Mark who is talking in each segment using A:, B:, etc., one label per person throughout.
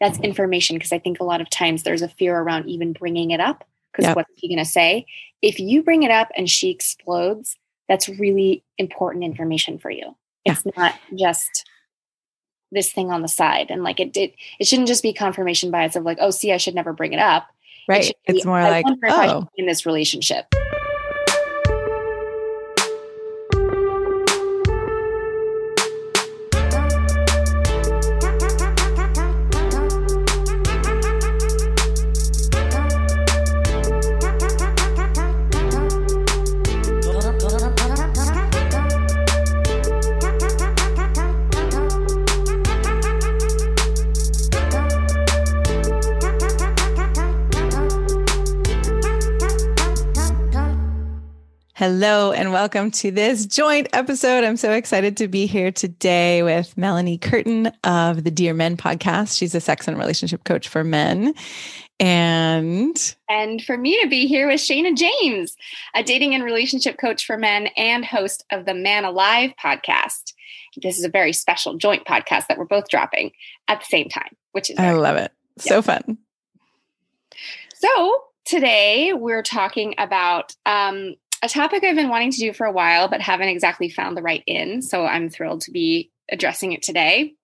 A: that's information because I think a lot of times there's a fear around even bringing it up because
B: Yep.
A: what's he going to say? If you bring it up and she explodes, that's really important information for you. It's not just this thing on the side and like it did it shouldn't just be confirmation bias of like oh see i should never bring it up
B: Right.
A: should be,
B: It's more
A: I
B: like,
A: wonder if I should
B: oh,
A: in this relationship
B: Hello and welcome to this joint episode. I'm so excited to be here today with Melanie Curtin of the Dear Men podcast. She's a sex and relationship coach for men. And
A: and for me to be here with Shana James a dating and relationship coach for men and host of the man alive podcast this is a very special joint podcast that we're both dropping at the same time which is
B: I love it. So fun.
A: So today we're talking about um, a topic I've been wanting to do for a while, but haven't exactly found the right in. So I'm thrilled to be addressing it today.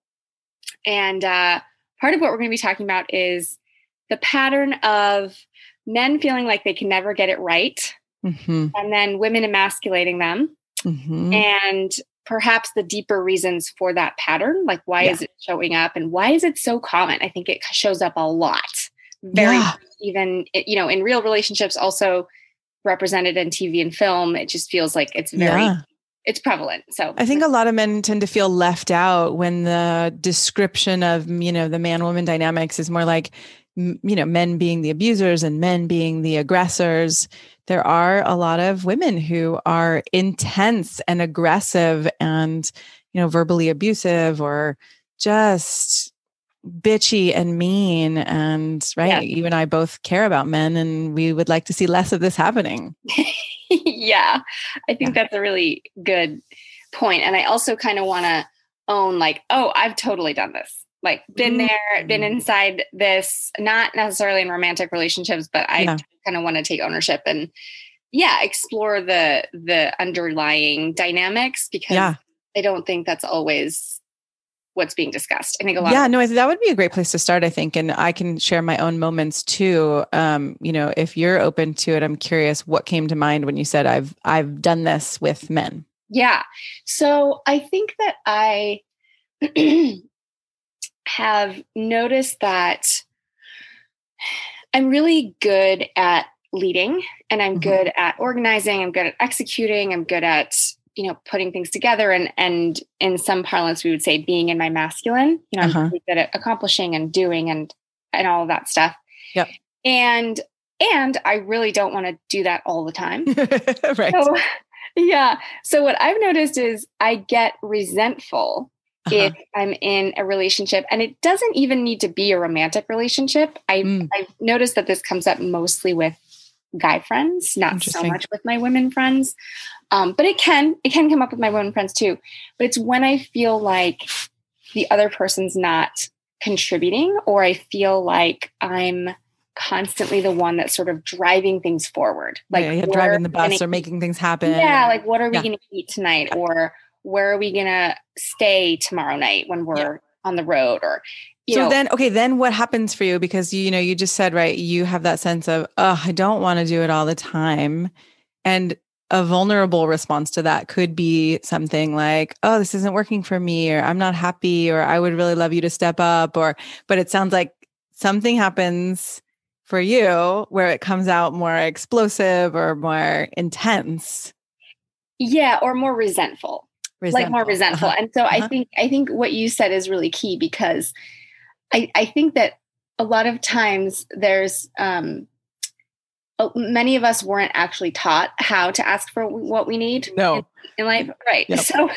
A: And uh, part of what we're going to be talking about is the pattern of men feeling like they can never get it right,
B: hmm
A: and then women emasculating them,
B: hmm
A: and perhaps the deeper reasons for that pattern like why
B: Yeah.
A: is it showing up and why is it so common i think it shows up a lot very
B: Yeah.
A: even you know in real relationships also represented in tv and film it just feels like it's very
B: Yeah.
A: it's prevalent so
B: I think a lot of men tend to feel left out when the description of, you know, the man woman dynamics is more like, you know, men being the abusers and men being the aggressors. There are a lot of women who are intense and aggressive and, you know, verbally abusive or just bitchy and mean. And, right,
A: Yeah.
B: you and I both care about men and we would like to see less of this happening.
A: yeah i think
B: Yeah.
A: that's a really good point and i also kind of want to own like oh i've totally done this like been there been
B: Mm.
A: inside this not necessarily in romantic relationships but i
B: Yeah.
A: kind of want to take ownership and yeah explore the the underlying dynamics because i don't think that's always what's being discussed i think a lot
B: yeah
A: of
B: no I- that would be a great place to start i think and i can share my own moments too um you know if you're open to it i'm curious what came to mind when you said i've i've done this with men
A: Yeah. So I think that I have noticed that I'm really good at leading and I'm
B: Mhm.
A: good at organizing, I'm good at executing, I'm good at you know putting things together and and in some parlance we would say being in my masculine you know
B: Uh-huh.
A: i'm good at accomplishing and doing and and all of that stuff
B: Yep.
A: and and i really don't want to do that all the time
B: right
A: so, yeah. So what I've noticed is I get resentful
B: Uh-huh.
A: if I'm in a relationship, and it doesn't even need to be a romantic relationship. I
B: Mm.
A: I've noticed that this comes up mostly with guy friends, not so much with my women friends. Um, but it can it can come up with my women friends too. But it's when I feel like the other person's not contributing, or I feel like I'm constantly the one that's sort of driving things forward.
B: like yeah, driving the
A: we gonna
B: bus or making things happen
A: yeah, like what are we
B: Yeah.
A: going to eat tonight, or where are we going to stay tomorrow night when we're on the road, or
B: so
A: know,
B: then okay then what happens for you because you, you know you just said right you have that sense of oh i don't want to do it all the time and a vulnerable response to that could be something like oh this isn't working for me or i'm not happy or i would really love you to step up or but it sounds like something happens for you where it comes out more explosive or more intense
A: yeah, or more resentful, like more resentful.
B: Uh-huh.
A: And so
B: Uh-huh.
A: I think I think what you said is really key because I I think that a lot of times there's um many of us weren't actually taught how to ask for what we need
B: no
A: in, in life right
B: Yep.
A: so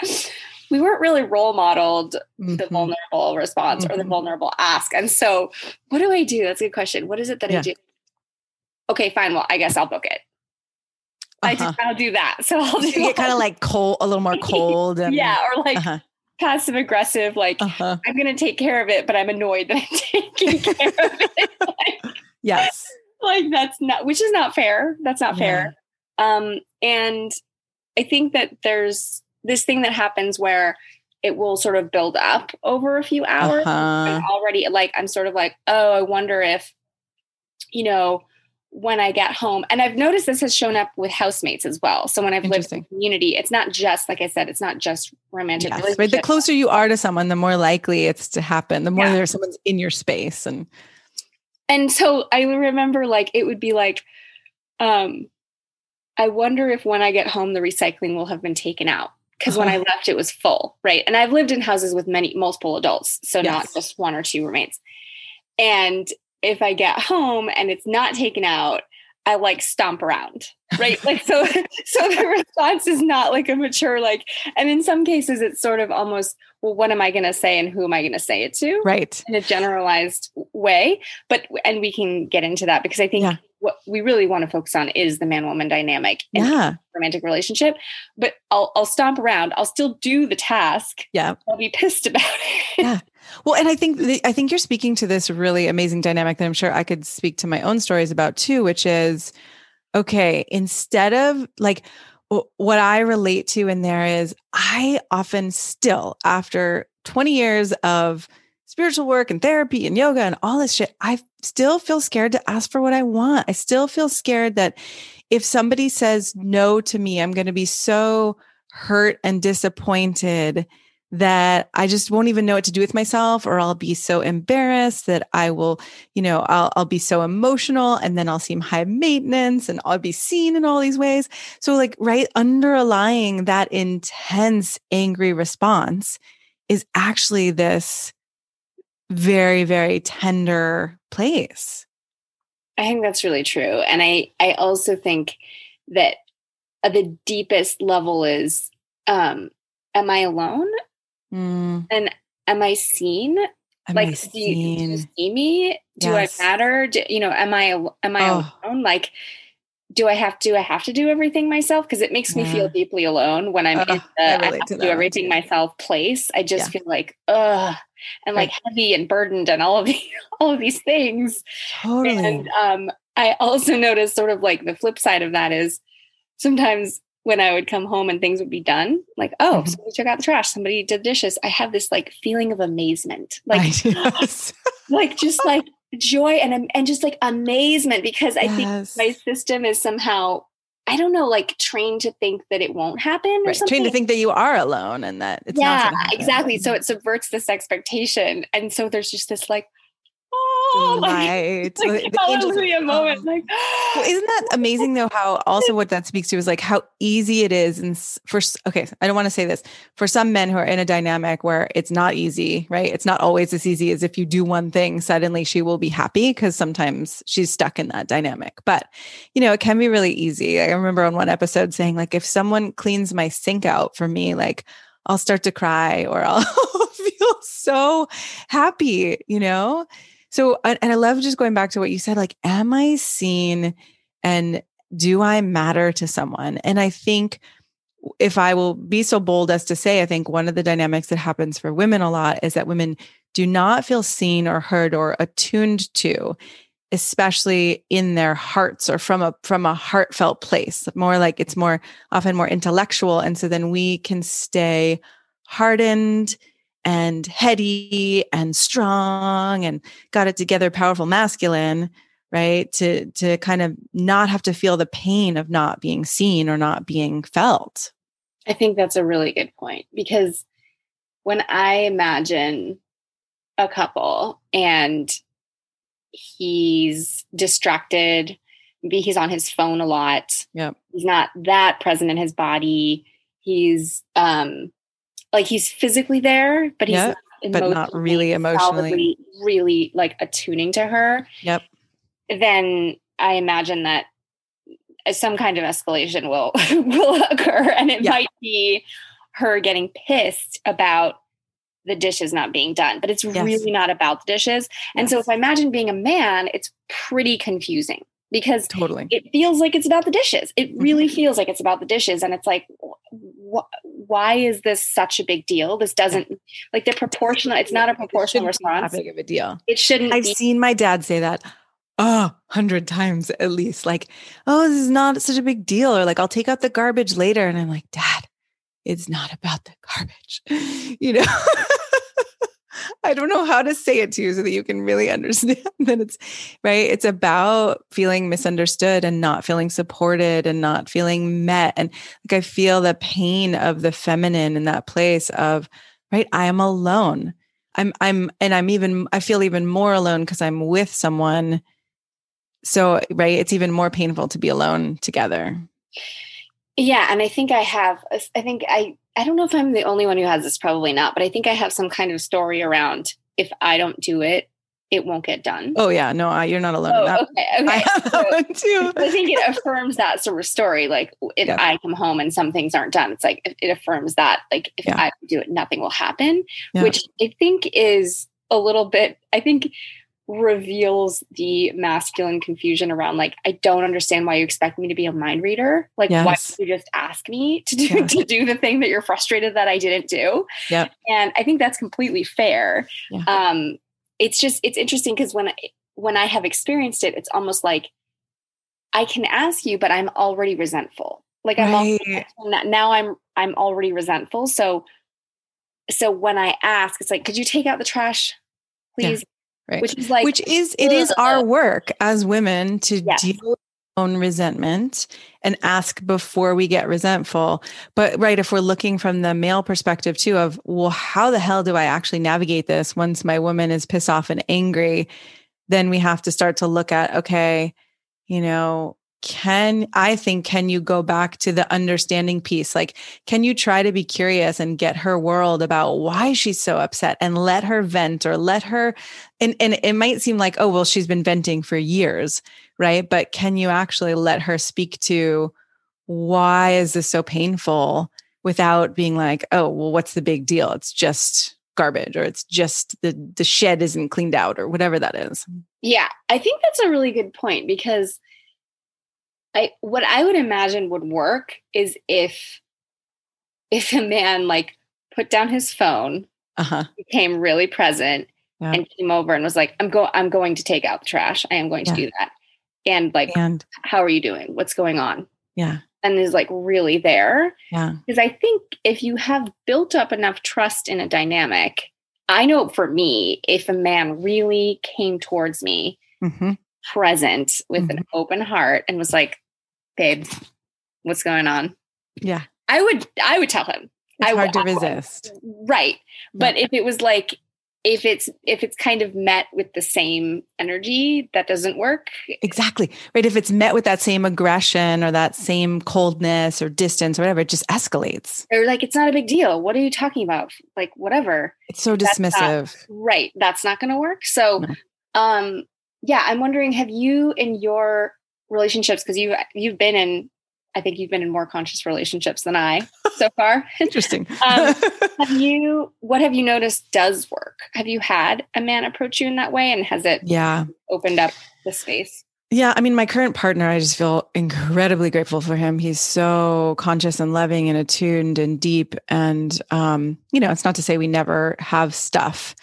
A: we weren't really role modeled the
B: Mhm.
A: vulnerable response or the
B: Mhm.
A: vulnerable ask. And so, what do I do? That's a good question. What is it that I do? Okay, fine. Well, I guess I'll book it. I
B: Uh-huh.
A: just, I'll do that. So I'll do
B: you get kind of like cold a little more cold and
A: yeah, or like
B: uh-huh.
A: Passive aggressive, like
B: Uh-huh.
A: I'm going to take care of it, but I'm annoyed that I'm taking care of it. like,
B: Yes.
A: like that's not, which is not fair. That's not fair. Um, and I think that there's this thing that happens where it will sort of build up over a few hours.
B: Uh-huh.
A: Already like, I'm sort of like, oh, I wonder if, you know, when I get home, and I've noticed this has shown up with housemates as well. So when I've lived in community, it's not just, like I said, it's not just romantic
B: Yes, right. The closer you are to someone, the more likely it's to happen. The more
A: Yeah.
B: there's someone's in your space, and
A: and so I remember like it would be like, um, I wonder if when I get home the recycling will have been taken out because when I left it was full, right? And I've lived in houses with many multiple adults, so not just one or two roommates. And if I get home and it's not taken out, I like stomp around, right? like so so the response is not like a mature like and in some cases it's sort of almost well what am I going to say and who am I going to say it to?
B: right.
A: in a generalized way but and we can get into that because i think
B: Yeah.
A: what we really want to focus on is the man woman dynamic in
B: Yeah.
A: romantic relationship but i'll i'll stomp around i'll still do the task
B: Yeah.
A: i'll be pissed about it
B: Yeah. Well, and I think the, I think you're speaking to this really amazing dynamic that I'm sure I could speak to my own stories about too, which is okay, instead of like w- what I relate to in there is I often still after 20 years of spiritual work and therapy and yoga and all this shit, I still feel scared to ask for what I want. I still feel scared that if somebody says no to me, I'm going to be so hurt and disappointed that I just won't even know what to do with myself, or I'll be so embarrassed that I will, you know, I'll, I'll be so emotional and then I'll seem high maintenance and I'll be seen in all these ways. So, like, right underlying that intense, angry response is actually this very, very tender place.
A: i think that's really true and i i also think that uh, the deepest level is um am i alone
B: Mm,
A: am i seen?
B: Am
A: like
B: I
A: do you, do you see me? Do
B: Yes.
A: i matter? Do, you know am i am i
B: Oh.
A: alone? Like do i have do i have to do everything myself? Because it makes me
B: Yeah.
A: feel deeply alone when i'm in the
B: I
A: i, have
B: to
A: to do everything myself place. I just
B: Yeah.
A: feel like ugh and like heavy and burdened and all of the all of these things.
B: Totally.
A: and um i also noticed sort of like the flip side of that is sometimes when I would come home and things would be done, like, oh,
B: Mhm.
A: somebody took out the trash, somebody did dishes. I have this like feeling of amazement. Like
B: yes.
A: like just like joy and and just like amazement because I think my system is somehow I don't know like trained to think that it won't happen or
B: right.
A: something.
B: Trained to think that you are alone and that it's not
A: yeah, exactly. So it subverts this expectation, and so there's just this like oh, like,
B: right.
A: like
B: The- the angels
A: hallelujah moment. Like
B: Well, isn't that amazing though? How also what that speaks to is like how easy it is. And for okay, I don't want to say this for some men who are in a dynamic where it's not easy, right? It's not always as easy as if you do one thing, suddenly she will be happy because sometimes she's stuck in that dynamic. But you know, it can be really easy. I remember on one episode saying like, if someone cleans my sink out for me, like I'll start to cry or I'll feel so happy, you know? So, and I love just going back to what you said like, am I seen and do I matter to someone? And I think if I will be so bold as to say, I think one of the dynamics that happens for women a lot is that women do not feel seen or heard or attuned to especially in their hearts or from a from a heartfelt place more like it's more often more intellectual and so then we can stay hardened and heady and strong and got it together powerful masculine right to to kind of not have to feel the pain of not being seen or not being felt
A: I think that's a really good point because when I imagine a couple and he's distracted, maybe he's on his phone a lot.
B: Yep.
A: He's not that present in his body. He's um like he's physically there, but he's
B: Yep,
A: not
B: but not really emotionally.
A: really like attuning to her.
B: Yep.
A: Then I imagine that some kind of escalation will will occur and it
B: Yeah.
A: might be her getting pissed about the dishes not being done but it's
B: Yes.
A: really not about the dishes and so if i imagine being a man it's pretty confusing because
B: totally
A: it feels like it's about the dishes. It really mm-hmm. feels like it's about the dishes. And it's like, wh- why is this such a big deal? This doesn't like the proportional, it's not a proportional response.
B: big of a deal.
A: It shouldn't
B: I've
A: be.
B: seen my dad say that oh, hundred times at least. Like, oh, this is not such a big deal. Or like, I'll take out the garbage later. And I'm like, Dad, it's not about the garbage. You know? I don't know how to say it to you so that you can really understand that it's right. It's about feeling misunderstood and not feeling supported and not feeling met. And like I feel the pain of the feminine in that place of, right, I am alone. I'm, I'm, and I'm even, I feel even more alone because I'm with someone. So, right, it's even more painful to be alone together.
A: Yeah. And I think I have, I think I, I don't know if I'm the only one who has this, probably not, but I think I have some kind of story around if I don't do it, it won't get done.
B: Oh yeah, no, I, you're not alone. Oh,
A: okay, okay. I have so, that one too. I think it affirms that sort of story. Like if yeah. I come home and some things aren't done, it's like it, it affirms that. Like if yeah. I do it, nothing will happen. Yeah. Which I think is a little bit. I think reveals the masculine confusion around like I don't understand why you expect me to be a mind reader. Like yes. why don't you just ask me to do yeah. to do the thing that you're frustrated that I didn't do?
B: Yeah.
A: And I think that's completely fair. Yeah. Um it's just it's interesting because when I, when I have experienced it, it's almost like I can ask you, but I'm already resentful. Like I'm right. now I'm I'm already resentful. So so when I ask, it's like, could you take out the trash, please? Yeah
B: right. which is like which is it is our work as women to yes. deal with our own resentment and ask before we get resentful. But right if we're looking from the male perspective too of well how the hell do i actually navigate this once my woman is pissed off and angry? Then we have to start to look at okay you know can I think, can you go back to the understanding piece? Like, can you try to be curious and get her world about why she's so upset and let her vent or let her, and, and it might seem like, oh, well, she's been venting for years, right? But can you actually let her speak to why is this so painful without being like, oh, well, what's the big deal? It's just garbage or it's just the the shed isn't cleaned out or whatever that is.
A: Yeah, I think that's a really good point because I what I would imagine would work is if if a man like put down his phone, uh-huh. became really present, yeah. and came over and was like, "I'm go I'm going to take out the trash. I am going yeah. to do that." And like, and how are you doing? What's going on?
B: Yeah.
A: And is like really there.
B: Yeah.
A: Because I think if you have built up enough trust in a dynamic, I know for me, if a man really came towards me mm-hmm. present with mm-hmm. an open heart and was like, babe, what's going on?
B: Yeah.
A: I would I would tell him.
B: It's
A: I,
B: hard to resist.
A: right. But yeah. if it was like if it's if it's kind of met with the same energy that doesn't work
B: exactly right if it's met with that same aggression or that same coldness or distance or whatever it just escalates
A: or like it's not a big deal what are you talking about like whatever
B: it's so dismissive
A: not, right that's not going to work so no. um yeah i'm wondering have you in your relationships because you you've been in I think you've been in more conscious relationships than I so far.
B: Interesting.
A: um, have you? What have you noticed does work? Have you had a man approach you in that way, and has it?
B: Yeah,
A: opened up the space.
B: Yeah, I mean, my current partner, I just feel incredibly grateful for him. He's so conscious and loving and attuned and deep. And, um, you know, it's not to say we never have stuff,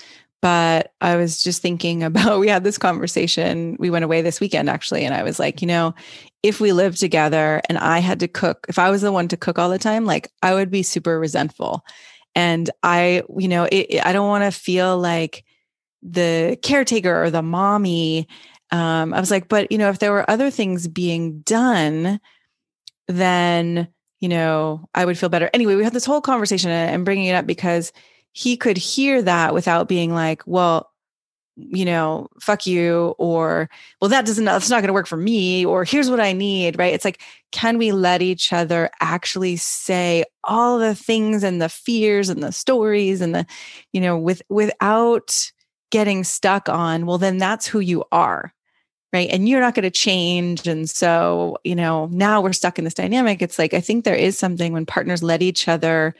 B: but I was just thinking about we had this conversation. We went away this weekend actually, and I was like, you know, if we lived together and I had to cook, if I was the one to cook all the time, like I would be super resentful. And I, you know, it, I don't want to feel like the caretaker or the mommy. Um, I was like, but you know, if there were other things being done, then you know, I would feel better. Anyway, we had this whole conversation and bringing it up because he could hear that without being like, well, you know, fuck you, or well, that doesn't, that's not going to work for me, or here's what I need, right? It's like, can we let each other actually say all the things and the fears and the stories and the, you know, with, without getting stuck on, well, then that's who you are. Right. And you're not going to change. And so, you know, now we're stuck in this dynamic. It's like, I think there is something when partners let each other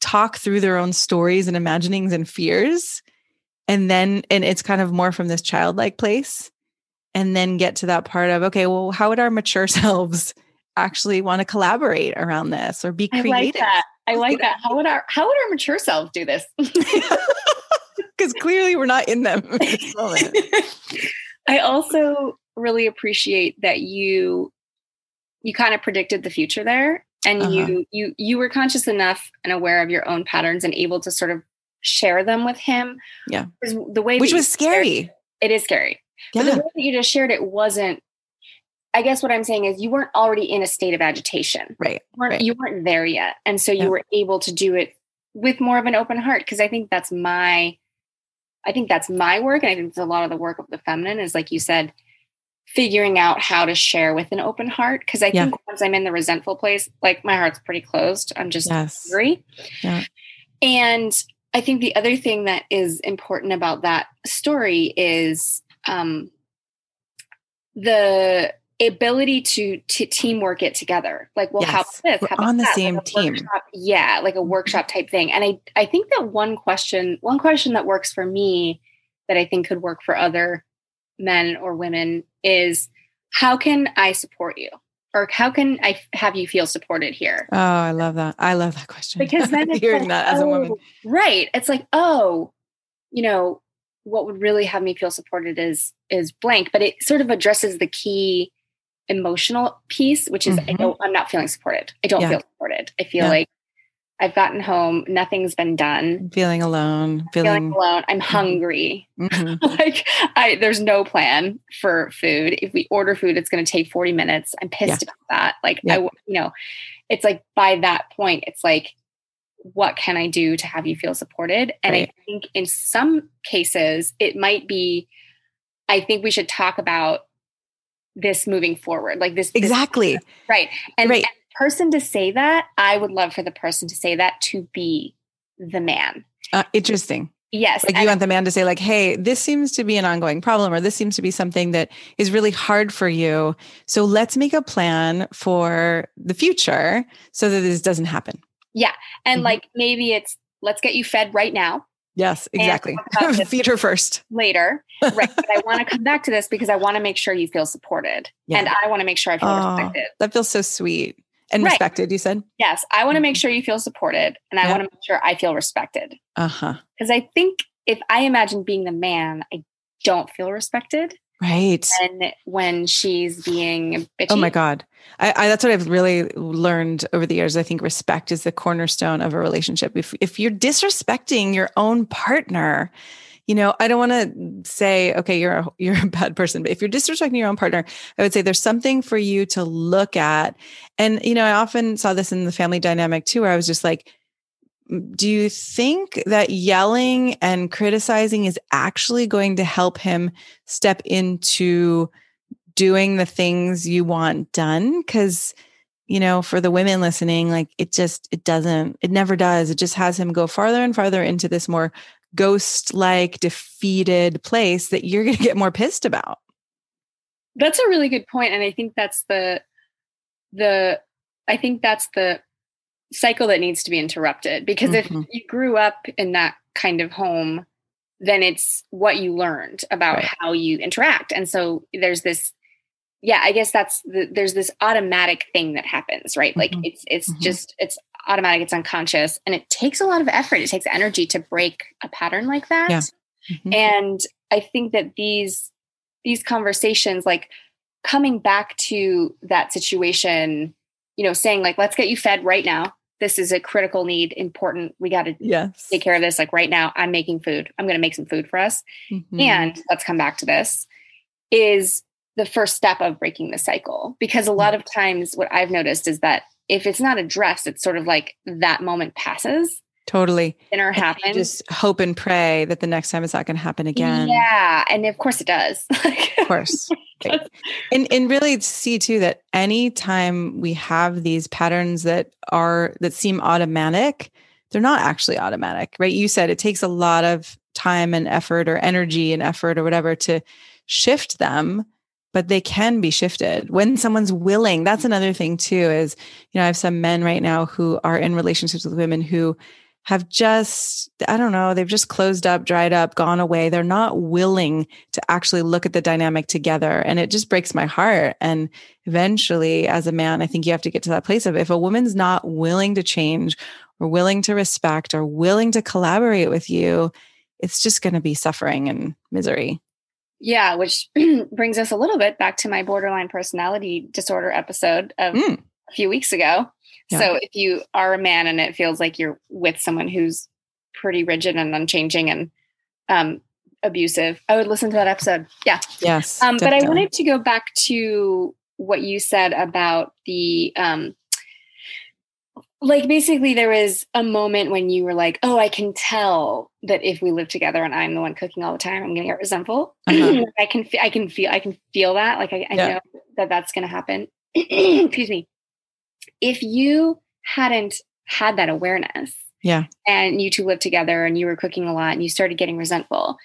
B: talk through their own stories and imaginings and fears and then and it's kind of more from this childlike place and then get to that part of okay well how would our mature selves actually want to collaborate around this or be creative
A: I like that. I like that. How would our how would our mature selves do this?
B: Because clearly we're not in them.
A: I also really appreciate that you you kind of predicted the future there and uh-huh. you you you were conscious enough and aware of your own patterns and able to sort of share them with him.
B: Yeah.
A: The way
B: Which was scary.
A: It is scary. Yeah. But the way that you just shared it wasn't I guess what I'm saying is you weren't already in a state of agitation.
B: Right.
A: You weren't,
B: right.
A: You weren't there yet. And so you yeah. were able to do it with more of an open heart. Cause I think that's my, I think that's my work. And I think it's a lot of the work of the feminine is like you said, figuring out how to share with an open heart. Cause I yeah. think once I'm in the resentful place, like my heart's pretty closed. I'm just yes. angry. Yeah. And I think the other thing that is important about that story is um, the ability to to teamwork it together like well yes. how about this
B: how about on the that? same
A: like
B: team
A: workshop, yeah like a mm-hmm. workshop type thing and i i think that one question one question that works for me that i think could work for other men or women is how can i support you or how can i have you feel supported here
B: oh i love that i love that question
A: because then hearing like, that as oh, a woman oh, right it's like oh you know what would really have me feel supported is is blank but it sort of addresses the key emotional piece, which is mm-hmm. I don't I'm not feeling supported. I don't yeah. feel supported. I feel yeah. like I've gotten home, nothing's been done.
B: Feeling alone, feeling,
A: feeling alone. I'm mm-hmm. hungry. Mm-hmm. like I there's no plan for food. If we order food, it's going to take 40 minutes. I'm pissed yeah. about that. Like I you know, it's like by that point it's like what can I do to have you feel supported? And right. I think in some cases it might be I think we should talk about this moving forward like this
B: exactly
A: this, right and, right. and person to say that i would love for the person to say that to be the man
B: uh, interesting
A: yes
B: like you want the man to say like hey this seems to be an ongoing problem or this seems to be something that is really hard for you so let's make a plan for the future so that this doesn't happen
A: yeah and mm-hmm. like maybe it's let's get you fed right now
B: Yes, exactly. Feed her first.
A: Later. Right. but I want to come back to this because I want to make sure you feel supported. Yeah. And I want to make sure I feel oh, respected.
B: That feels so sweet. And right. respected, you said?
A: Yes. I want to make mm-hmm. sure you feel supported and I yeah. want to make sure I feel respected.
B: Uh-huh.
A: Because I think if I imagine being the man, I don't feel respected.
B: Right.
A: And when she's being bitchy.
B: Oh my God. I, I, that's what I've really learned over the years. I think respect is the cornerstone of a relationship. If if you're disrespecting your own partner, you know, I don't want to say, okay, you're a, you're a bad person, but if you're disrespecting your own partner, I would say there's something for you to look at. And you know, I often saw this in the family dynamic too, where I was just like, do you think that yelling and criticizing is actually going to help him step into doing the things you want done? Because, you know, for the women listening, like it just, it doesn't, it never does. It just has him go farther and farther into this more ghost like defeated place that you're going to get more pissed about.
A: That's a really good. And I think that's the, the, I think that's the cycle that needs to be interrupted because mm-hmm. if you grew up in that kind of home then it's what you learned about right. how you interact and so there's this yeah i guess that's the, there's this automatic thing that happens right like mm-hmm. it's it's mm-hmm. just it's automatic it's unconscious and it takes a lot of effort it takes energy to break a pattern like that yeah. Mm-hmm. and i think that these these conversations like coming back to that situation you know saying like let's get you fed right now this is a critical need, important. We got to
B: yes.
A: take care of this. Like right now, I'm making food. I'm going to make some food for us. Mm-hmm. And let's come back to this is the first step of breaking the cycle. Because a lot of times, what I've noticed is that if it's not addressed, it's sort of like that moment passes.
B: Totally.
A: Dinner happens.
B: Just hope and pray that the next time it's not going to happen again.
A: Yeah. And of course it does.
B: of course. and and really see too that anytime we have these patterns that are that seem automatic, they're not actually automatic, right? You said it takes a lot of time and effort or energy and effort or whatever to shift them but they can be shifted when someone's willing that's another thing too is you know i have some men right now who are in relationships with women who have just, I don't know, they've just closed up, dried up, gone away. They're not willing to actually look at the dynamic together. And it just breaks my heart. And eventually, as a man, I think you have to get to that place of if a woman's not willing to change or willing to respect or willing to collaborate with you, it's just going to be suffering and misery.
A: Yeah, which brings us a little bit back to my borderline personality disorder episode of mm. a few weeks ago. Yeah. So if you are a man and it feels like you're with someone who's pretty rigid and unchanging and um, abusive, I would listen to that episode. Yeah.
B: Yes.
A: Um, but I wanted to go back to what you said about the um, like basically there was a moment when you were like oh i can tell that if we live together and i'm the one cooking all the time i'm gonna get resentful. Uh-huh. i can i can feel i can feel that. Like i, I yeah. know that that's gonna happen. Excuse me. If you hadn't had that awareness,
B: yeah,
A: and you two lived together and you were cooking a lot and you started getting resentful,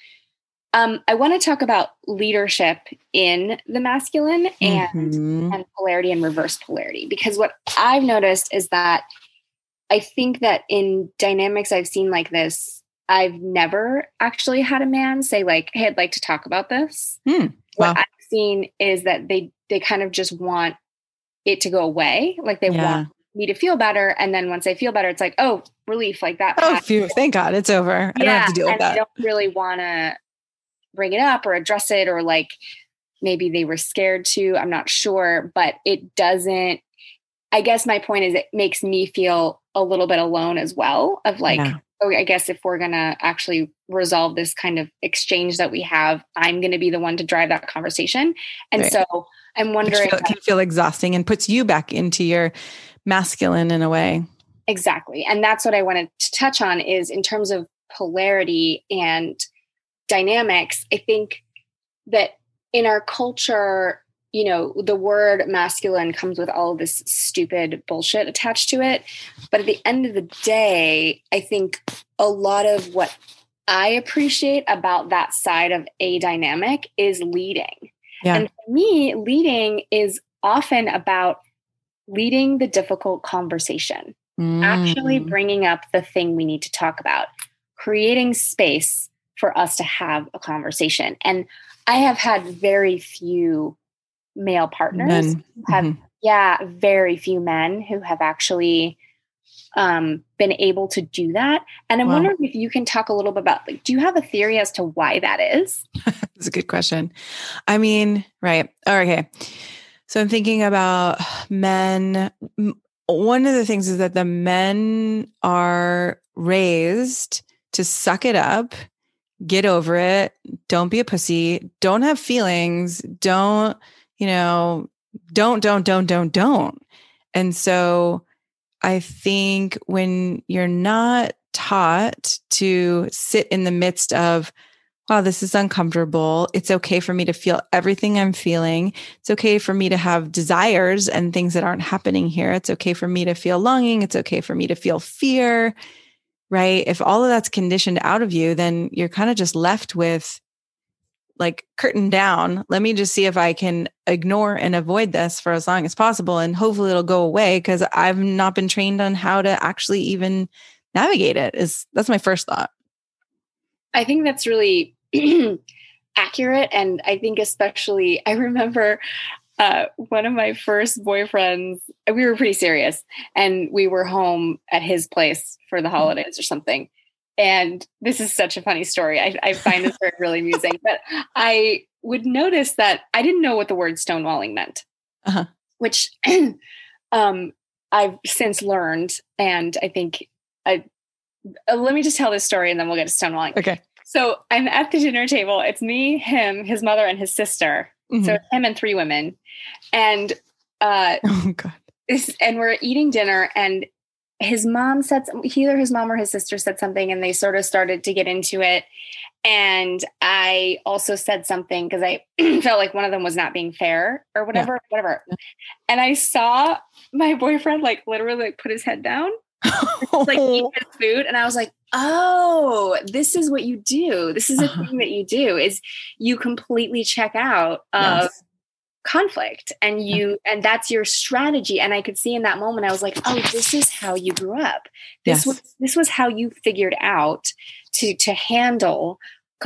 A: um, I want to talk about leadership in the masculine and, mm-hmm. and polarity and reverse polarity because what I've noticed is that I think that in dynamics I've seen like this, I've never actually had a man say like, "Hey, I'd like to talk about this."
B: Mm, wow.
A: What I've seen is that they they kind of just want it to go away. Like they yeah. want me to feel better. And then once I feel better, it's like, oh, relief, like that.
B: Oh, phew, thank God it's over. I yeah, don't have to deal with that. I
A: don't really want to bring it up or address it or like maybe they were scared to. I'm not sure, but it doesn't. I guess my point is it makes me feel a little bit alone as well of like, yeah. oh, I guess if we're going to actually resolve this kind of exchange that we have, I'm going to be the one to drive that conversation. And right. so I'm wondering.
B: Feel, can feel exhausting and puts you back into your masculine in a way.
A: Exactly. And that's what I wanted to touch on is in terms of polarity and dynamics, I think that in our culture, you know, the word masculine comes with all of this stupid bullshit attached to it. But at the end of the day, I think a lot of what I appreciate about that side of a dynamic is leading. Yeah. And for me, leading is often about leading the difficult conversation, mm. actually bringing up the thing we need to talk about, creating space for us to have a conversation. And I have had very few male partners have mm-hmm. yeah, very few men who have actually um, been able to do that. And I'm wow. wondering if you can talk a little bit about like, do you have a theory as to why that is?
B: That's a good question. I mean, right. Okay. So I'm thinking about men. One of the things is that the men are raised to suck it up, get over it, don't be a pussy, don't have feelings, don't, you know, don't, don't, don't, don't, don't. And so I think when you're not taught to sit in the midst of, wow, this is uncomfortable. It's okay for me to feel everything I'm feeling. It's okay for me to have desires and things that aren't happening here. It's okay for me to feel longing. It's okay for me to feel fear, right? If all of that's conditioned out of you, then you're kind of just left with like curtain down. Let me just see if I can ignore and avoid this for as long as possible. And hopefully it'll go away because I've not been trained on how to actually even navigate it. Is that's my first thought.
A: I think that's really accurate. And I think especially I remember uh, one of my first boyfriends, we were pretty serious and we were home at his place for the mm-hmm. holidays or something and this is such a funny story. I, I find this very really amusing. But I would notice that I didn't know what the word stonewalling meant, uh-huh. which um, I've since learned. And I think I uh, let me just tell this story, and then we'll get to stonewalling.
B: Okay.
A: So I'm at the dinner table. It's me, him, his mother, and his sister. Mm-hmm. So him and three women, and uh, oh god. This, and we're eating dinner, and his mom said either his mom or his sister said something and they sort of started to get into it and i also said something because i felt like one of them was not being fair or whatever yeah. whatever and i saw my boyfriend like literally like put his head down like food and i was like oh this is what you do this is a uh-huh. thing that you do is you completely check out of yes. conflict and you and that's your strategy and i could see in that moment i was like oh this is how you grew up this yes. was this was how you figured out to to handle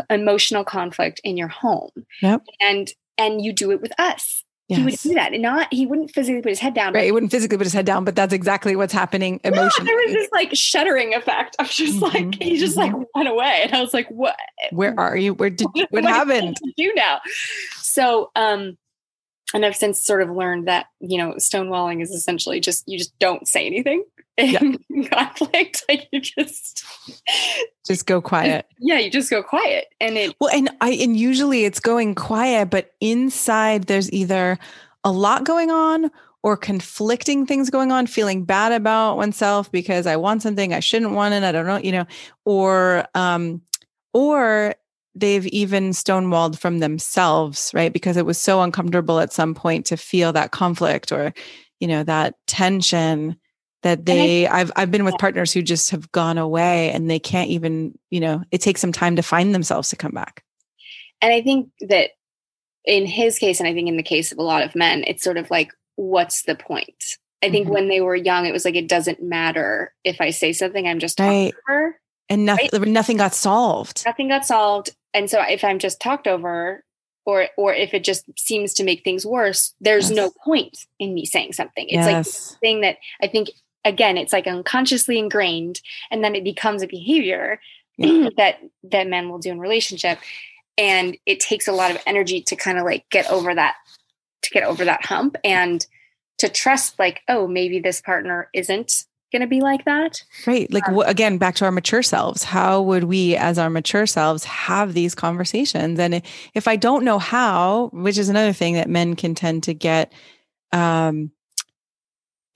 A: emotional conflict in your home
B: yep.
A: and and you do it with us Yes. He would do that and not, he wouldn't physically put his head down.
B: Right. He wouldn't physically put his head down, but that's exactly what's happening emotionally.
A: there was this like shuddering effect. I was just mm-hmm. like, he just like mm-hmm. went away. And I was like, what?
B: Where are you? Where did, what, what happened?
A: What you now? So, um, and I've since sort of learned that, you know, stonewalling is essentially just, you just don't say anything in yeah. conflict. Like you just
B: just go quiet.
A: Yeah, you just go quiet. And it
B: Well, and I and usually it's going quiet, but inside there's either a lot going on or conflicting things going on, feeling bad about oneself because I want something I shouldn't want it. I don't know, you know, or um or they've even stonewalled from themselves, right? Because it was so uncomfortable at some point to feel that conflict or, you know, that tension that they I, have I've been with partners who just have gone away and they can't even, you know, it takes some time to find themselves to come back.
A: And I think that in his case, and I think in the case of a lot of men, it's sort of like, what's the point? I think mm-hmm. when they were young, it was like it doesn't matter if I say something, I'm just talking right.
B: And nothing right? nothing got solved.
A: Nothing got solved. And so if I'm just talked over, or or if it just seems to make things worse, there's yes. no point in me saying something. It's yes. like thing that I think again, it's like unconsciously ingrained, and then it becomes a behavior yeah. that that men will do in relationship, and it takes a lot of energy to kind of like get over that to get over that hump and to trust like oh maybe this partner isn't going to be like that.
B: Right. Like, um, again, back to our mature selves. How would we, as our mature selves, have these conversations? And if I don't know how, which is another thing that men can tend to get, um,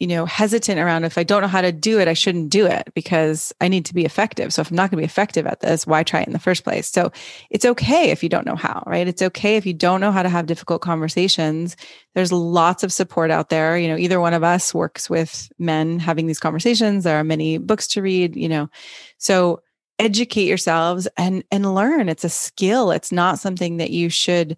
B: you know, hesitant around if I don't know how to do it, I shouldn't do it because I need to be effective. So if I'm not going to be effective at this, why try it in the first place? So it's okay if you don't know how, right? It's okay if you don't know how to have difficult conversations. There's lots of support out there. You know, either one of us works with men having these conversations. There are many books to read, you know. So educate yourselves and and learn. It's a skill. It's not something that you should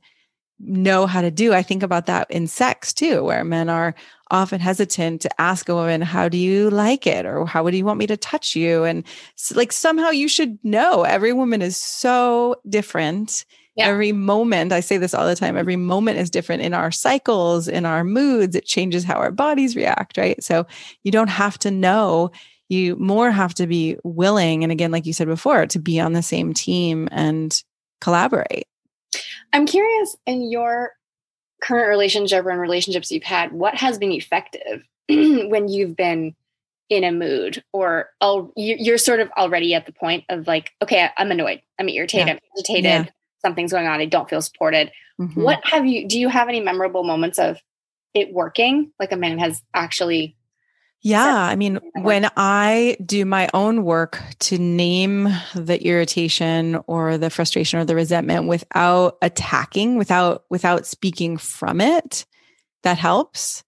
B: know how to do. I think about that in sex too, where men are often hesitant to ask a woman, How do you like it? or How would you want me to touch you? And like somehow you should know every woman is so different. Yeah. Every moment, I say this all the time, every moment is different in our cycles, in our moods. It changes how our bodies react, right? So you don't have to know. You more have to be willing. And again, like you said before, to be on the same team and collaborate.
A: I'm curious in your current relationship or in relationships you've had, what has been effective when you've been in a mood or you're sort of already at the point of like, okay, I'm annoyed, I'm irritated, yeah. I'm agitated, yeah. something's going on, I don't feel supported. Mm-hmm. What have you, do you have any memorable moments of it working? Like a man has actually
B: yeah. I mean, when I do my own work to name the irritation or the frustration or the resentment without attacking, without, without speaking from it, that helps.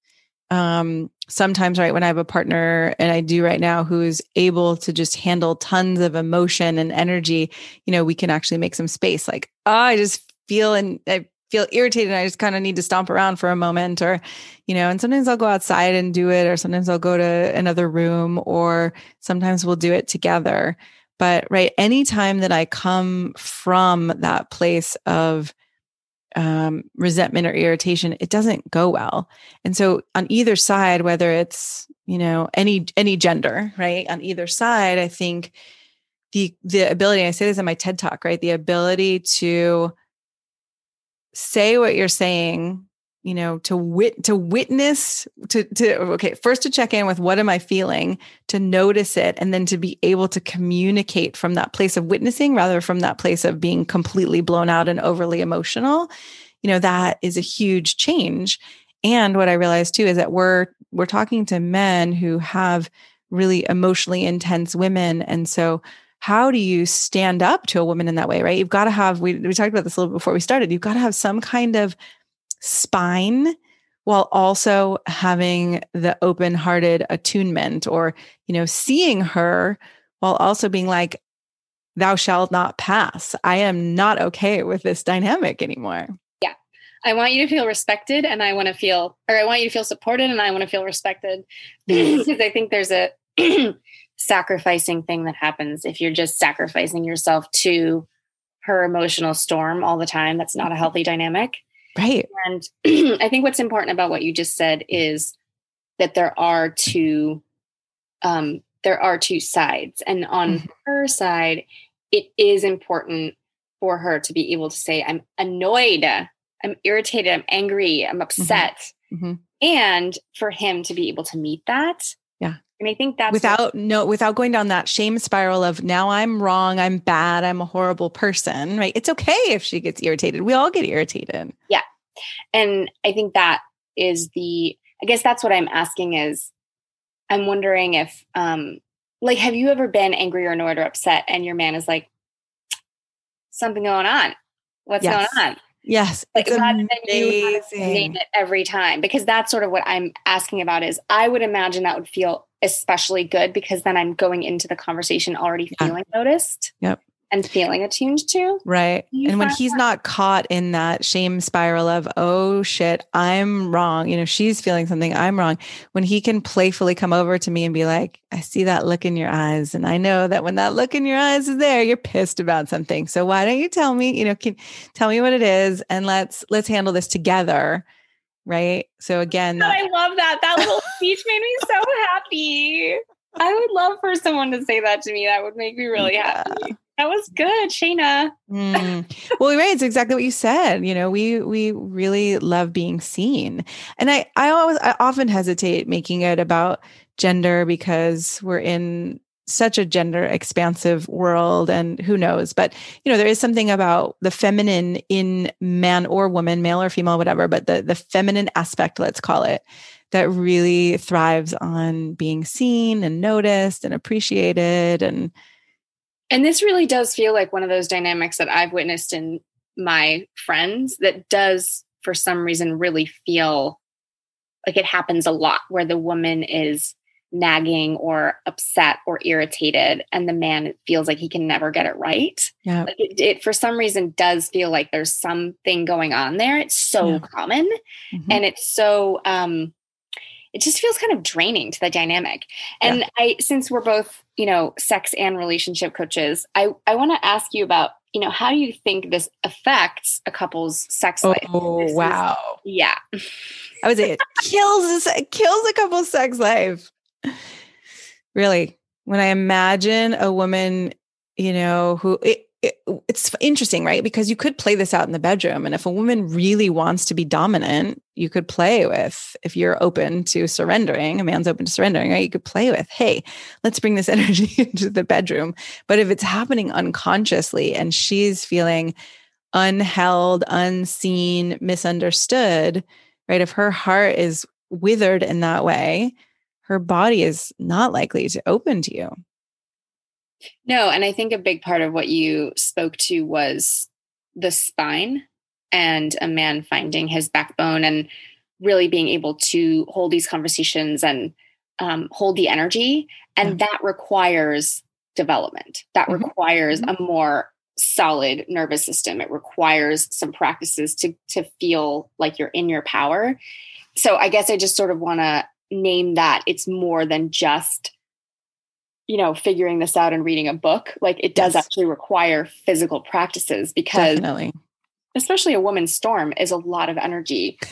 B: Um, sometimes, right, when I have a partner and I do right now who's able to just handle tons of emotion and energy, you know, we can actually make some space. Like, oh, I just feel and I feel irritated and I just kind of need to stomp around for a moment or you know and sometimes I'll go outside and do it or sometimes I'll go to another room or sometimes we'll do it together. But right anytime that I come from that place of um, resentment or irritation it doesn't go well. And so on either side whether it's you know any any gender right on either side I think the the ability I say this in my TED talk right the ability to say what you're saying you know to wit to witness to to okay first to check in with what am i feeling to notice it and then to be able to communicate from that place of witnessing rather from that place of being completely blown out and overly emotional. You know that is a huge change. And what i realized too is that we're we're talking to men who have really emotionally intense women. And so how do you stand up to a woman in that way, right? You've got to have, we, we talked about this a little bit before we started, you've got to have some kind of spine while also having the open hearted attunement or, you know, seeing her while also being like, thou shalt not pass. I am not okay with this dynamic anymore.
A: Yeah. I want you to feel respected and I want to feel, or I want you to feel supported and I want to feel respected. Mm. because I think there's a sacrificing thing that happens if you're just sacrificing yourself to her emotional storm all the time. That's not a healthy dynamic.
B: Right.
A: And I think what's important about what you just said is that there are two um there are two sides and on mm-hmm. her side it is important for her to be able to say i'm annoyed i'm irritated i'm angry i'm mm-hmm. upset mm-hmm. and for him to be able to meet that and i think that's
B: without what, no without going down that shame spiral of now i'm wrong i'm bad i'm a horrible person right? It's okay if she gets irritated. We all get irritated.
A: Yeah. And i think that is the i guess that's what i'm asking is i'm wondering if um like have you ever been angry or annoyed or upset and your man is like something going on? What's yes. going on?
B: Yes.
A: Like it's amazing. name it every time because that's sort of what i'm asking about is i would imagine that would feel especially good because then i'm going into the conversation already feeling yeah. noticed
B: yep
A: and feeling attuned to.
B: Right. And when he's that? not caught in that shame spiral of, oh shit, I'm wrong. You know, she's feeling something, I'm wrong. When he can playfully come over to me and be like, I see that look in your eyes. And I know that when that look in your eyes is there, you're pissed about something. So why don't you tell me, you know, can tell me what it is and let's let's handle this together. Right. So again,
A: that- I love that. That little speech made me so happy. I would love for someone to say that to me. That would make me really yeah. happy. That was good, Shana.
B: mm. Well, right, it's exactly what you said. You know, we we really love being seen, and I I always I often hesitate making it about gender because we're in such a gender expansive world and who knows but you know there is something about the feminine in man or woman male or female whatever but the the feminine aspect let's call it that really thrives on being seen and noticed and appreciated and
A: and this really does feel like one of those dynamics that I've witnessed in my friends that does, for some reason, really feel like it happens a lot where the woman is nagging or upset or irritated and the man feels like he can never get it right
B: yeah
A: like it, it, for some reason does feel like there's something going on there it's so yeah. common mm-hmm. and it's so um it just feels kind of draining to the dynamic. And yeah. I, since we're both, you know, sex and relationship coaches, I, I want to ask you about, you know, how do you think this affects a couple's sex life?
B: Oh,
A: this
B: wow.
A: Is, yeah.
B: I would say it kills, it kills a couple's sex life. Really. When I imagine a woman, you know, who it, it, it's interesting, right? Because you could play this out in the bedroom. And if a woman really wants to be dominant, you could play with, if you're open to surrendering, a man's open to surrendering, right? You could play with, hey, let's bring this energy into the bedroom. But if it's happening unconsciously and she's feeling unheld, unseen, misunderstood, right? If her heart is withered in that way, her body is not likely to open to you.
A: No, and I think a big part of what you spoke to was the spine and a man finding his backbone and really being able to hold these conversations and um, hold the energy. And yeah. that requires development, that mm-hmm. requires mm-hmm. a more solid nervous system. It requires some practices to, to feel like you're in your power. So I guess I just sort of want to name that. It's more than just you know figuring this out and reading a book. Like it does yes. actually require physical practices because
B: Definitely.
A: especially a woman's storm is a lot of energy.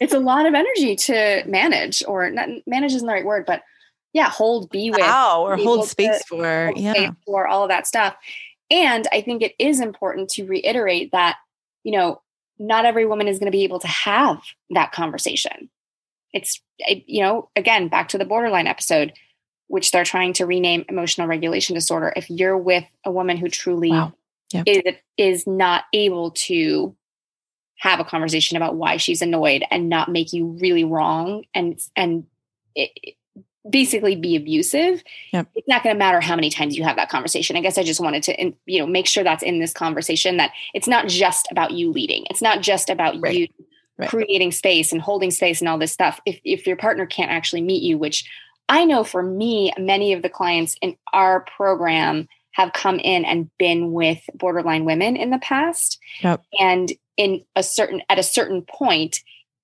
A: It's a lot of energy to manage or not manage isn't the right word but yeah hold be with
B: wow or hold space for yeah. space
A: for all of that stuff. And i think it is important to reiterate that you know not every woman is going to be able to have that conversation it's you know again back to the borderline episode which they're trying to rename emotional regulation disorder, if you're with a woman who truly wow. yep. is, is not able to have a conversation about why she's annoyed and not make you really wrong and and it, basically be abusive
B: yep.
A: it's not going to matter how many times you have that conversation i guess i just wanted to you know make sure that's in this conversation that it's not just about you leading it's not just about right. you right. creating space and holding space and all this stuff if if your partner can't actually meet you which I know for me, many of the clients in our program have come in and been with borderline women in the past.
B: Yep.
A: And in a certain at a certain point,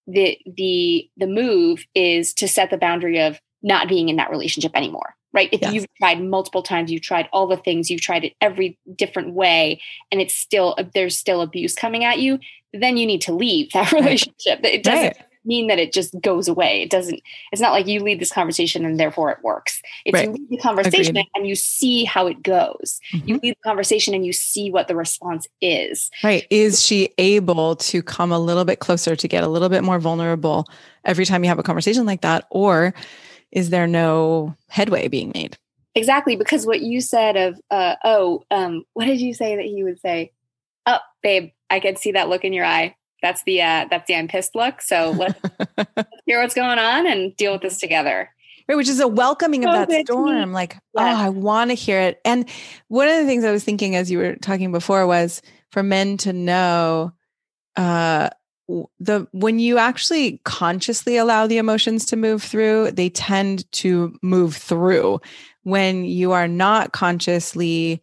A: the the the move is to set the boundary of not being in that relationship anymore. Right. If
B: Yes.
A: you've tried multiple times, you've tried all the things, you've tried it every different way, and it's still there's still abuse coming at you, then you need to leave that
B: Right.
A: relationship. It doesn't
B: Right.
A: mean that it just goes away. It doesn't, it's not like you lead this conversation and therefore it works. It's
B: Right.
A: you lead the conversation
B: Agreed.
A: and you see how it goes. You
B: Mhm.
A: lead the conversation and you see what the response is.
B: Right. Is she able to come a little bit closer to get a little bit more vulnerable every time you have a conversation like that? Or is there no headway being made?
A: Exactly. Because what you said of, uh, oh, um, what did you say that he would say? Oh, babe, I can see that look in your eye. That's the, uh, that's the I'm pissed look. So let's hear what's going on and deal with this together.
B: Right, which is a welcoming of that
A: good me.
B: storm. Like,
A: Yes.
B: oh, I want to hear it. And one of the things I was thinking as you were talking before was for men to know uh the when you actually consciously allow the emotions to move through, they tend to move through. When you are not consciously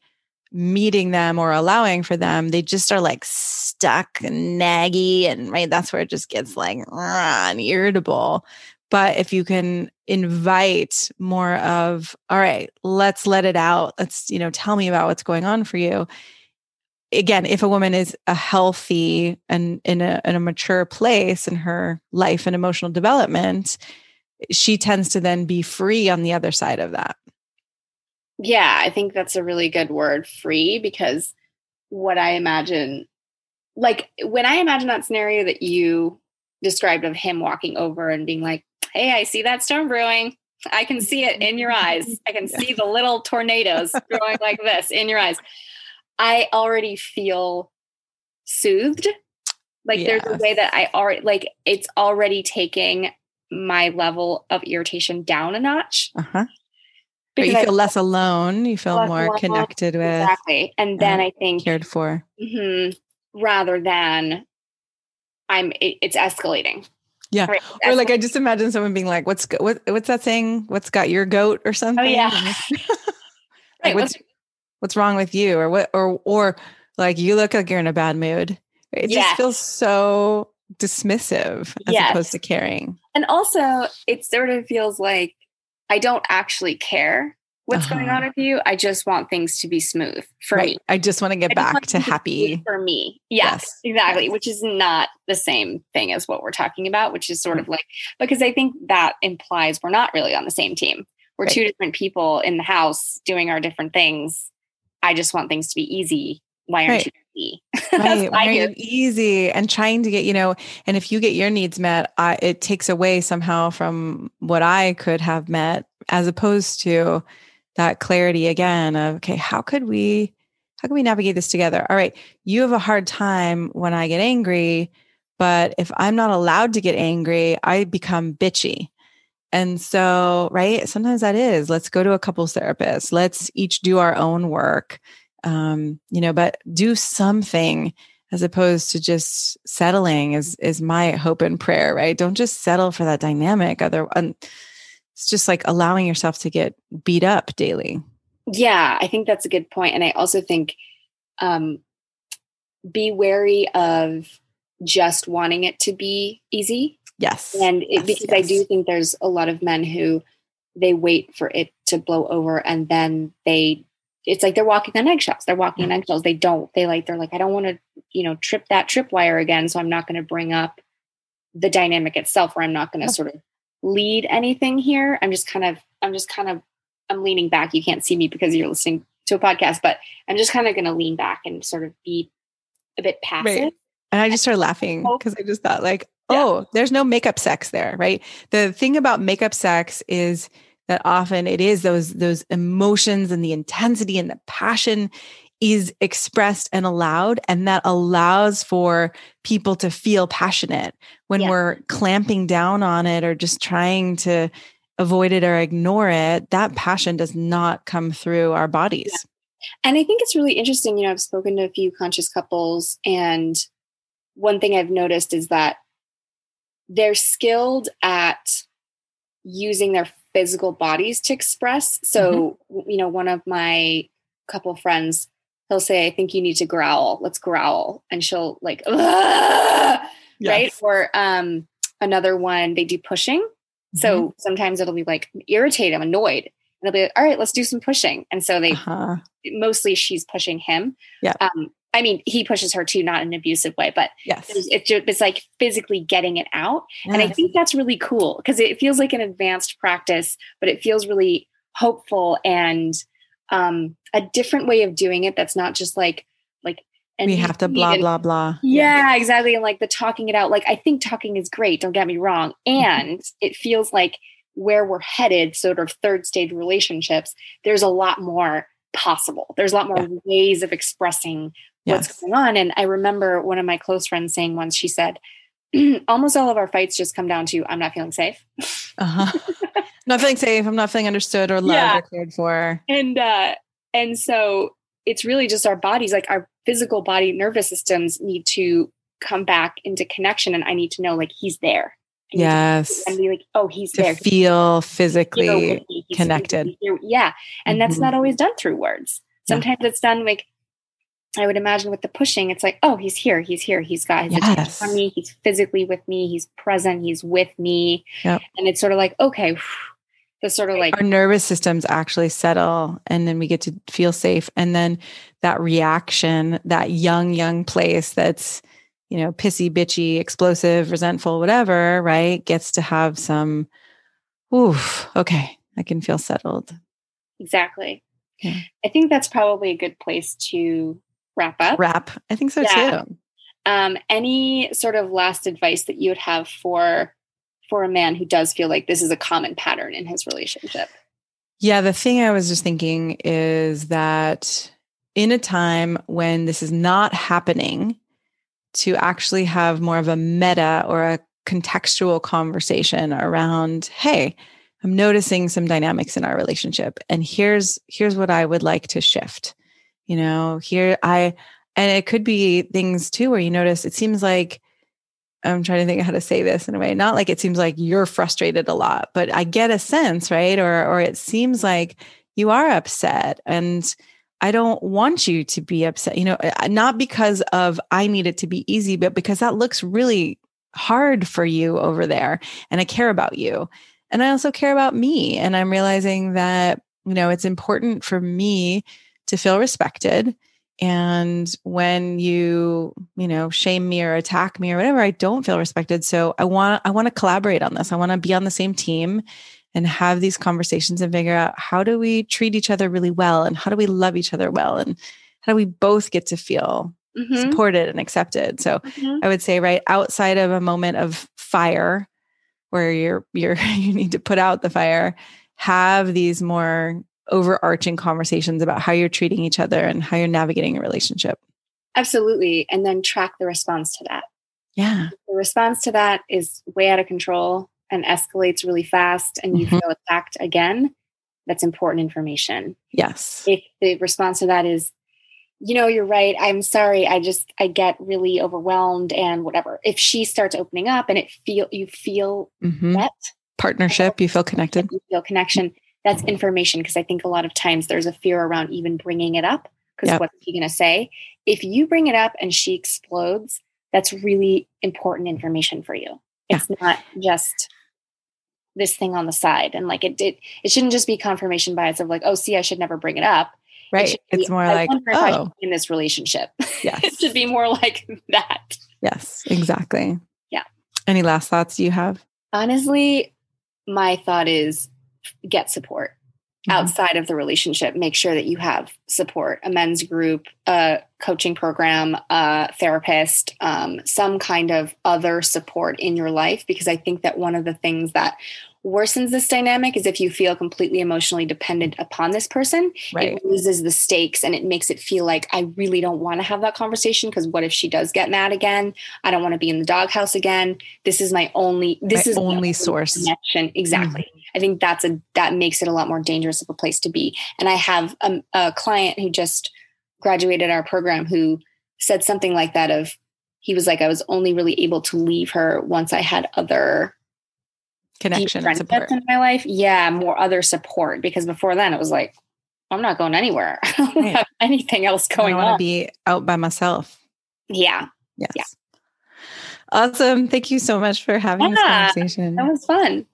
B: meeting them or allowing for them, they just are like stuck and naggy. And right, that's where it just gets like and irritable. But if you can invite more of, all right, let's let it out. Let's, you know, tell me about what's going on for you. Again, if a woman is a healthy and in a, in a mature place in her life and emotional development, she tends to then be free on the other side of that.
A: Yeah, I think that's a really good word, free, because what I imagine, like when I imagine that scenario that you described of him walking over and being like, Hey, I see that storm brewing. I can see it in your eyes. I can see the little tornadoes growing like this in your eyes. I already feel soothed. Like there's a way that I already, like it's already taking my level of irritation down a notch.
B: Uh-huh. But you
A: I-
B: feel less alone. You feel more
A: alone,
B: connected with,
A: Exactly. And then I think
B: cared for.
A: mhm, rather than I'm it, it's escalating.
B: Yeah.
A: Right, it's
B: Or like I just imagine someone being like, "What's what? What's that saying? What's got your goat or something?"
A: Oh, yeah.
B: like,
A: Right,
B: what's what's wrong with you, or what, or or like you look like you're in a bad mood. It
A: Yes.
B: just feels so dismissive as
A: Yes.
B: opposed to caring.
A: and also it sort of feels like I don't actually care what's going
B: Uh-huh.
A: on with you. I just want things to be smooth for
B: right.
A: me.
B: I just want to get
A: just
B: back to happy.
A: for me. Yes,
B: Yes.
A: exactly. Which is not the same thing as what we're talking about, which is sort of like because I think that implies we're not really on the same team. We're
B: Right.
A: two different people in the house doing our different things. I just want things to be easy. Why aren't
B: Right.
A: you easy?
B: right
A: I
B: very
A: hear.
B: easy and trying to get you know and if you get your needs met I, it takes away somehow from what i could have met as opposed to that clarity again of okay how could we how can we navigate this together all right you have a hard time when i get angry but if i'm not allowed to get angry i become bitchy and so right sometimes that is let's go to a couples therapist let's each do our own work um, you know, but do something as opposed to just settling is is my hope and prayer, right? Don't just settle for that dynamic. Other, um, it's just like allowing yourself to get beat up daily.
A: Yeah, I think that's a good. And I also think um, be wary of just wanting it to be easy.
B: Yes,
A: And it,
B: Yes,
A: because I do think there's a lot of men who they wait for it to blow over and then they, it's like they're walking on eggshells. They're walking on mm. eggshells. They don't, they like, they're like, I don't want to, you know, trip that tripwire again. So I'm not going to bring up the dynamic itself or I'm not going to sort of lead anything here. I'm just kind of, I'm just kind of, I'm leaning back. You can't see me because you're listening to a podcast, but I'm just kind of going to lean back and sort of be a bit passive.
B: Right. And I just started laughing because I just thought, like,
A: Yeah.
B: oh, there's no makeup sex there, right? The thing about makeup sex is that often it is those those emotions and the intensity and the passion is expressed and allowed, and that allows for people to feel passionate when
A: Yeah.
B: we're clamping down on it or just trying to avoid it or ignore it. That passion does not come through our bodies.
A: And I think it's really interesting. You know, I've spoken to a few conscious couples, and one thing I've noticed is that they're skilled at using their physical bodies to express. So, you know, one of my couple friends, he'll say, I think you need to growl. Let's growl. And she'll like, yes. right? Or um, another one, they do pushing. Mm-hmm. So sometimes it'll be like irritated, I'm annoyed. And they'll be like, all right, let's do some pushing. And so they uh-huh. mostly she's pushing him.
B: Yeah.
A: Um, I mean, he pushes her too, not in an abusive way, but
B: yes,
A: it's, it's, it's like physically getting it out. Yes. And I think that's really cool because it feels like an advanced practice, but it feels really hopeful and um, a different way of doing it. That's not just like, like,
B: and we have to blah, and, blah, blah.
A: Yeah, yeah, exactly. And like the talking it out, like, I think talking is great. Don't get me wrong. Mm-hmm. And it feels like where we're headed, sort of third stage relationships, there's a lot more possible. There's a lot more yeah. ways of expressing what's going on. And I remember one of my close friends saying once, she said, almost all of our fights just come down to I'm not feeling safe.
B: uh-huh. not feeling safe. I'm not feeling understood or loved yeah. or cared for.
A: And uh and so it's really just our bodies, like our physical body nervous systems need to come back into connection. And I need to know like he's there.
B: yes.
A: And be like, oh, he's
B: to
A: there.
B: Feel physically connected.
A: Physically yeah. And mm-hmm. that's not always done through words. Sometimes yeah. it's done like I would imagine with the pushing, it's like, oh, he's here, he's here, he's got his yes. attention on me, he's physically with me, he's present, he's with me.
B: Yep.
A: And it's sort of like, okay, the sort of like
B: our nervous systems actually settle and then we get to feel safe. And then that reaction, that young, young place that's, you know, pissy, bitchy, explosive, resentful, whatever, right, gets to have some, oof, okay, I can feel settled.
A: Exactly. Yeah. I think that's probably a good place to wrap up.
B: Wrap. I think so yeah. too.
A: Um, any sort of last advice that you would have for for a man who does feel like this is a common pattern in his relationship?
B: Yeah, the thing I was just thinking is that in a time when this is not happening, to actually have more of a meta or a contextual conversation around, hey, I'm noticing some dynamics in our relationship and here's here's what I would like to shift you know here i and it could be things too where you notice it seems like i'm trying to think how to say this in a way not like it seems like you're frustrated a lot but i get a sense right? Or or it seems like you are upset and i don't want you to be upset you know uh, not because of i need it to be easy but because that looks really hard for you over there and i care about you. And i also care about me and i'm realizing that you know it's important for me to feel respected and when you you know shame me or attack me or whatever i don't feel respected so i want i want to collaborate on this i want to be on the same team and have these conversations and figure out how do we treat each other really well and how do we love each other well and how do we both get to feel mm-hmm. supported and accepted so mm-hmm. i would say right outside of a moment of fire where you're you're you need to put out the fire have these more overarching conversations about how you're treating each other and how you're navigating a relationship.
A: Absolutely. And then track the response to that.
B: Yeah.
A: The response to that is way out of control and escalates really fast and you mm-hmm. feel attacked again. That's important information.
B: Yes.
A: If the response to that is, you know, you're right. I'm sorry. I just I get really overwhelmed and whatever. If she starts opening up and it feel you feel mm-hmm. met
B: partnership, you feel connected.
A: You feel connection that's information because I think a lot of times there's a fear around even bringing it up because yep. what's he going to say? If you bring it up and she explodes, that's really important information for you. Yeah. It's not just this thing on the side and like it did it shouldn't just be confirmation bias of like oh see i should never bring it up
B: right it it's more like oh
A: in this relationship
B: yes.
A: it should be more like that
B: yes exactly
A: yeah
B: any last thoughts you have
A: honestly my thought is get support mm-hmm. outside of the relationship. Make sure that you have support, a men's group, a coaching program, a therapist, um, some kind of other support in your life. Because I think that one of the things that worsens this dynamic is if you feel completely emotionally dependent upon this person.
B: Right.
A: it loses the stakes and it makes it feel like i really don't want to have that conversation because what if she does get mad again? I don't want to be in the doghouse again. This is my only this
B: my
A: is
B: only source.
A: connection. Exactly. Mm-hmm. i think that's a that makes it a lot more dangerous of a place to be. And i have a, a client who just graduated our program who said something like that of he was like i was only really able to leave her once i had other
B: connection and support
A: in my life. Yeah, more other support because before then it was like I'm not going anywhere. I don't
B: Right.
A: have anything else going
B: I want to be out by myself.
A: yeah,
B: Yes.
A: Yeah.
B: Awesome. Thank you so much for having this conversation.
A: that was fun.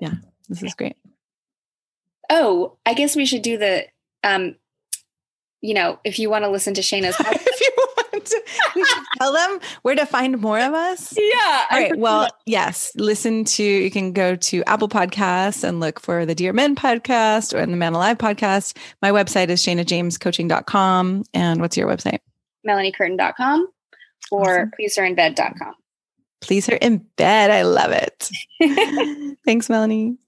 A: Yeah.
B: This is great.
A: Oh, I guess we should do the um you know, if you want to listen to Shana's podcast.
B: if you we should tell them where to find more of us.
A: yeah.
B: All right. Well, yes. Listen to, you can go to Apple Podcasts and look for the Dear Men podcast or the Man Alive podcast. My website is shanajamescoaching.com. And what's your website?
A: melaniecurtin.com or
B: Awesome.
A: pleaseherinbed.com.
B: Please her in bed. I love it. Thanks, Melanie.